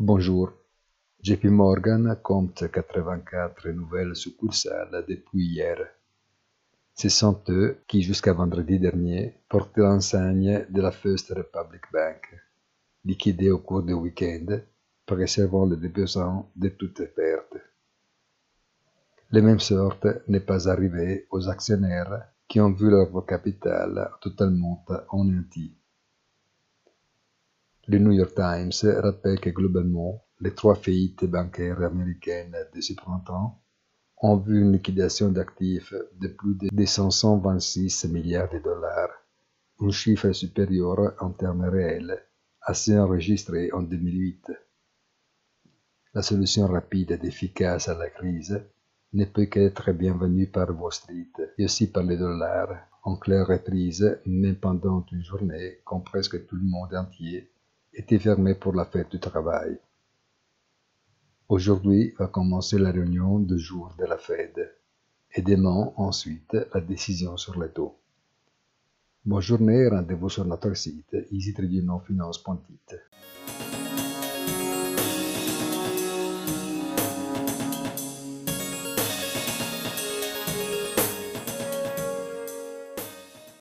Bonjour. JP Morgan compte 84 nouvelles succursales depuis hier. Ce sont eux qui, jusqu'à vendredi dernier, portaient l'enseigne de la First Republic Bank, liquidée au cours du week-end, préservant le déposant de toutes pertes. La même sorte n'est pas arrivée aux actionnaires qui ont vu leur capital totalement anéanti. Le New York Times rappelle que globalement, les trois faillites bancaires américaines de ce printemps ont vu une liquidation d'actifs de plus de 226 milliards de dollars, un chiffre supérieur en termes réels à ceux enregistrés en 2008. La solution rapide et efficace à la crise ne peut qu'être bienvenue par Wall Street et aussi par les dollars, en claire reprise même pendant une journée quand presque tout le monde entier était fermé pour la fête du travail. Aujourd'hui va commencer la réunion de jour de la Fed et demain ensuite la décision sur les taux. Bonne journée, rendez-vous sur notre site easytradeunonfinance.it.